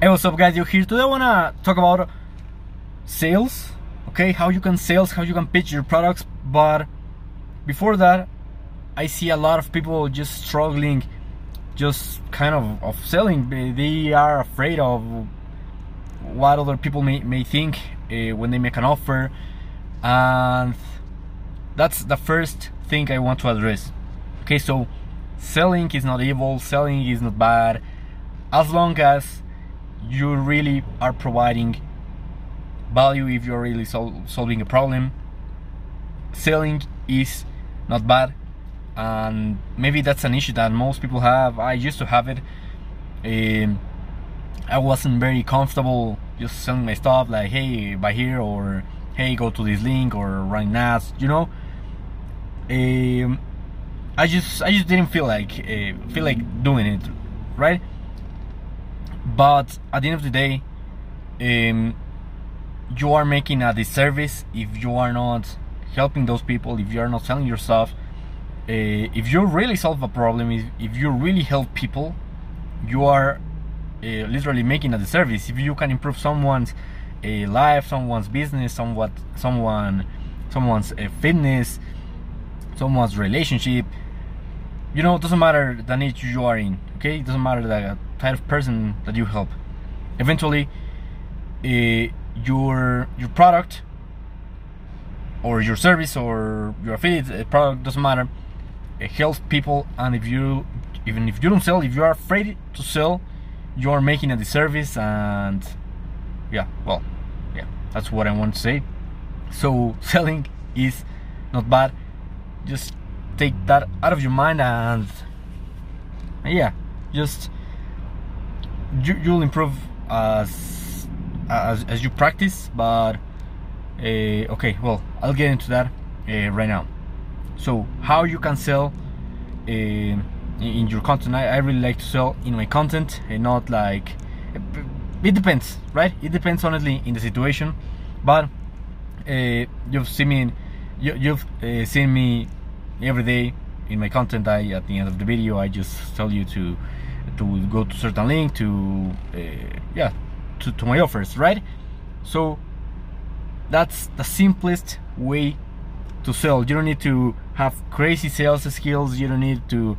Hey what's up guys, you here. Today I wanna talk about sales okay? How you can sales how you can pitch your products. But before that I see a lot of people just struggling just kind of of selling. They are afraid of what other people may, may think uh, when they make an offer. And that's the first thing I want to address. Okay so selling is not evil. Selling is not bad. As long as you really are providing value if you're really sol solving a problem. Selling is not bad and maybe that's an issue that most people have. I used to have it. Um, i wasn't very comfortable just selling my stuff like hey buy here or hey go to this link or run ads you know? Um, i just i just didn't feel like uh, feel like doing it right but at the end of the day um, you are making a disservice if you are not helping those people if you are not selling your stuff uh, if you really solve a problem if, if you really help people you are uh, literally making a disservice. If you can improve someone's uh, life someone's business somewhat someone someone's uh, fitness someone's relationship you know it doesn't matter the niche you are in okay? It doesn't matter the type of person that you help. Eventually uh, your your product or your service or your affiliate uh, product doesn't matter it helps people. And if you even if you don't sell if you are afraid to sell you are making a disservice and yeah well yeah that's what i want to say. So selling is not bad. Just take that out of your mind and yeah just you, you'll improve as, as as you practice but uh, okay well i'll get into that uh, right now. So how you can sell uh, in your content. I, I, really like to sell in my content and not like it depends right? It depends honestly in the situation. But you've seen me you, have seen me every day in my content. I at the end of the video I just tell you to to go to certain link to uh, yeah to, to my offers right? So that's the simplest way to sell. You don't need to have crazy sales skills. You don't need to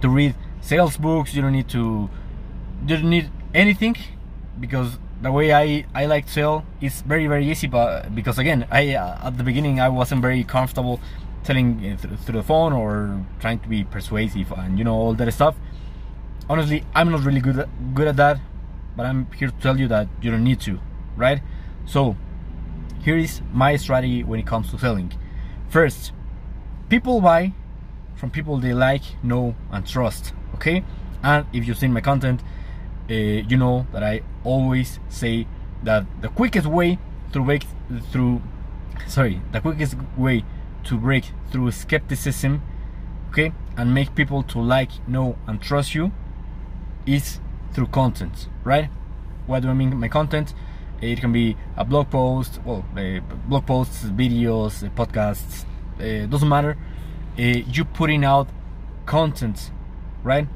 to read sales books. You don't need to you don't need anything because the way I, I like to sell is very very easy but because again I uh, at the beginning I wasn't very comfortable telling through the phone or trying to be persuasive and you know all that stuff honestly i'm not really good at, good at that but i'm here to tell you that you don't need to right? So here is my strategy when it comes to selling. First people buy from people they like know and trust okay? And if you've seen my content uh, you know that i always say that the quickest way to break through sorry the quickest way to break through skepticism okay? And make people to like know and trust you is through content right? What do i mean by content? It can be a blog post well uh, blog posts videos uh, podcasts uh, doesn't matter. Uh, you putting out content right?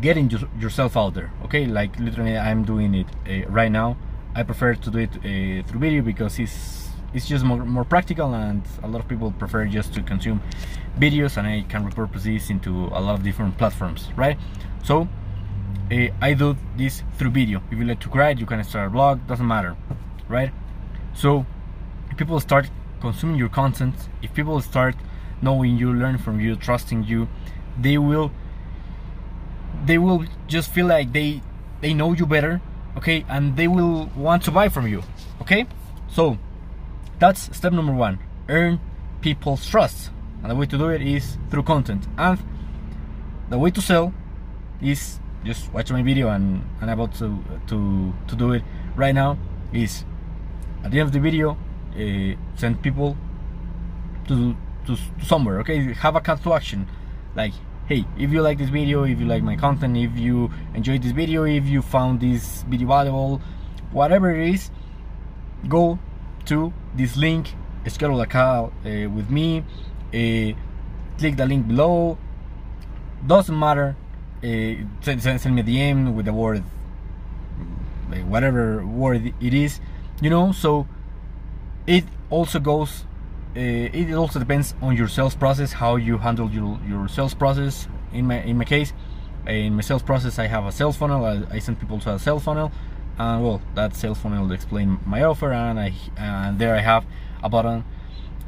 Getting your, yourself out there okay? Like literally i'm doing it uh, right now. I prefer to do it through video because it's it's just more, more practical and a lot of people prefer just to consume videos and I can repurpose this into a lot of different platforms right? So uh, I do this through video if you like to write you can start a blog doesn't matter right so if people start consuming your content if people start knowing you learn from you trusting you they will they will just feel like they they know you better okay and they will want to buy from you okay so that's step number one. Earn people's trust. And the way to do it is through content. And the way to sell is just watch my video and I'm about to to to do it right now is at the end of the video uh, send people to, to, to somewhere okay have a call to action like hey if you like this video if you like my content if you enjoyed this video if you found this video valuable whatever it is go to this link, schedule a call uh, with me, uh, click the link below. Doesn't matter. Uh, send, me a DM with the word whatever word it is you know? So it also goes uh, it also depends on your sales process how you handle your, your sales process. In my in my case in my sales process i have a sales funnel. I, I send people to a sales funnel. And well that sales funnel will explain my offer and i and there i have a button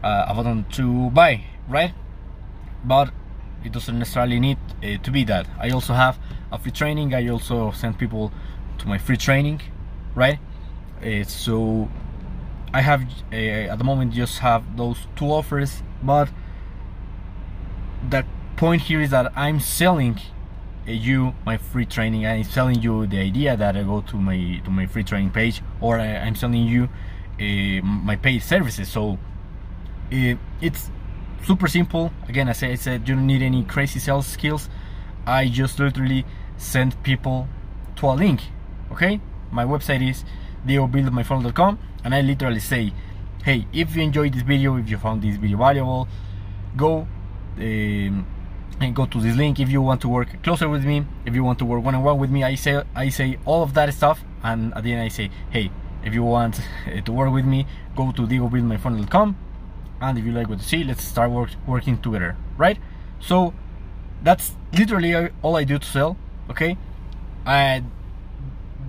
uh, a button to buy right? But it doesn't necessarily need uh, to be that. I also have a free training. I also send people to my free training right? Uh, so i have uh, at the moment just have those two offers but the point here is that i'm selling uh, you my free training. I'm selling you the idea that i go to my to my free training page or I, am selling you uh, my paid services. So uh, it's super simple. Again as I said you don't need any crazy sales skills. I just literally send people to a link okay? My website is diegobuildmyfunnel.com and I literally say hey if you enjoyed this video if you found this video valuable go um, and go to this link. If you want to work closer with me if you want to work one-on-one -on -one with me I say I say all of that stuff and at the end I say hey if you want to work with me go to diegobuildmyfunnel.com and if you like what you see let's start work, working together right? So that's literally all I do to sell okay? And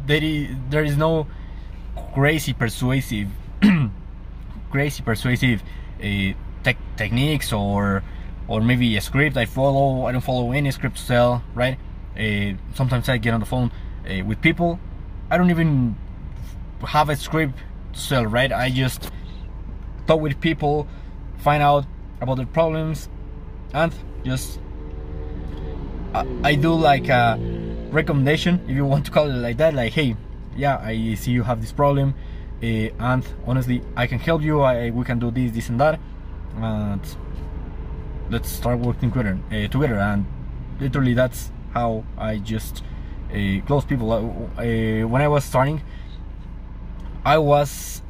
there is there is no crazy persuasive crazy persuasive uh, te techniques or or maybe a script I follow I don't follow any script to sell right? Uh, sometimes I get on the phone uh, with people. I don't even have a script to sell right? I just talk with people find out about their problems and just I, I do like a recommendation if you want to call it like that like hey yeah I see you have this problem uh, and honestly I can help you I, we can do this this and that and let's start working together, uh, together. And literally that's how I just uh, close people when I was starting I was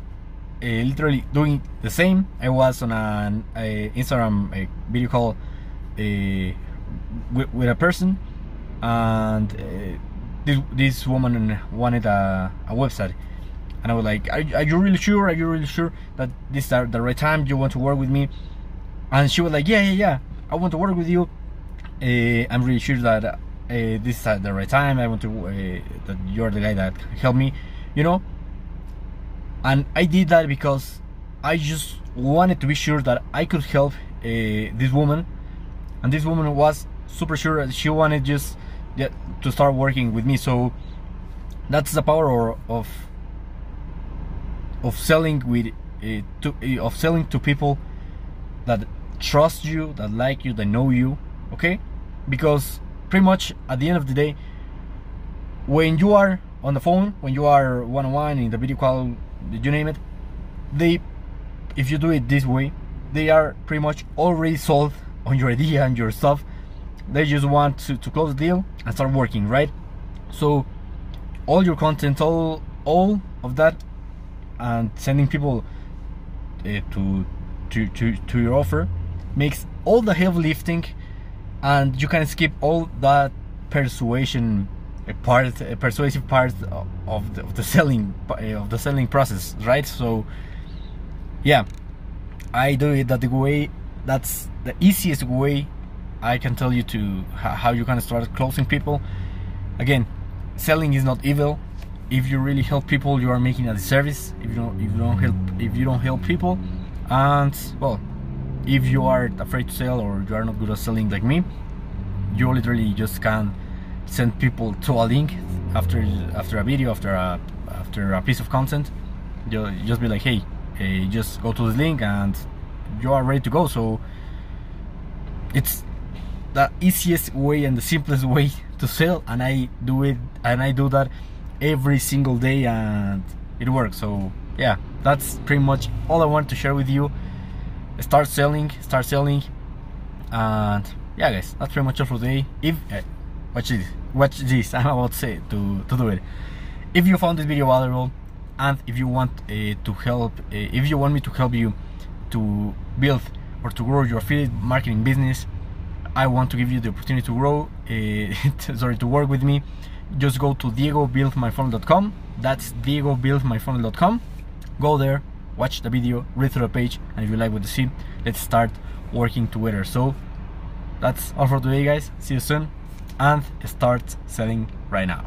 literally doing the same. I was on an Instagram a video call with, with, a person, and this this woman wanted a, a website, and I was like, are, are, you really sure? Are you really sure that this is the right time? You want to work with me?" And she was like, "Yeah, yeah, yeah. I want to work with you. Uh, I'm really sure that uh, this is the right time. I want to uh, that you're the guy that helped me, you know." And I did that because I just wanted to be sure that I could help uh, this woman. And this woman was super sure that she wanted just yeah, to start working with me. So that's the power of of selling with uh, to uh, of selling to people that trust you that like you that know you okay? Because pretty much at the end of the day when you are on the phone when you are one-on-one in the video call you name it? They if you do it this way they are pretty much already sold on your idea and your stuff. They just want to, to close the deal and start working right? So all your content all all of that and sending people uh, to, to to to your offer makes all the heavy lifting and you can skip all that persuasion a part a persuasive part of the, of the selling of the selling process right? So yeah. I do it that the way. That's the easiest way i can tell you to how you can start closing people. Again selling is not evil. If you really help people you are making a disservice. If you don't if you don't help if you don't help people and well if you are afraid to sell or you are not good at selling like me you literally just can send people to a link after after a video after a after a piece of content. Just be like hey, hey just go to this link and you are ready to go. So it's the easiest way and the simplest way to sell and I do it and I do that every single day and it works. So yeah that's pretty much all I want to share with you. Start selling start selling and yeah guys that's pretty much all for today. If uh, watch this watch this I'm about to say to, to do it if you found this video valuable and if you want uh, to help uh, if you want me to help you to build or to grow your affiliate marketing business I want to give you the opportunity to grow uh, sorry to work with me just go to diegobuildmyfunnel.com That's diegobuildmyfunnel.com. Go there, watch the video, read through the page, and if you like what you see, let's start working together. So that's all for today, guys. See you soon, and start selling right now.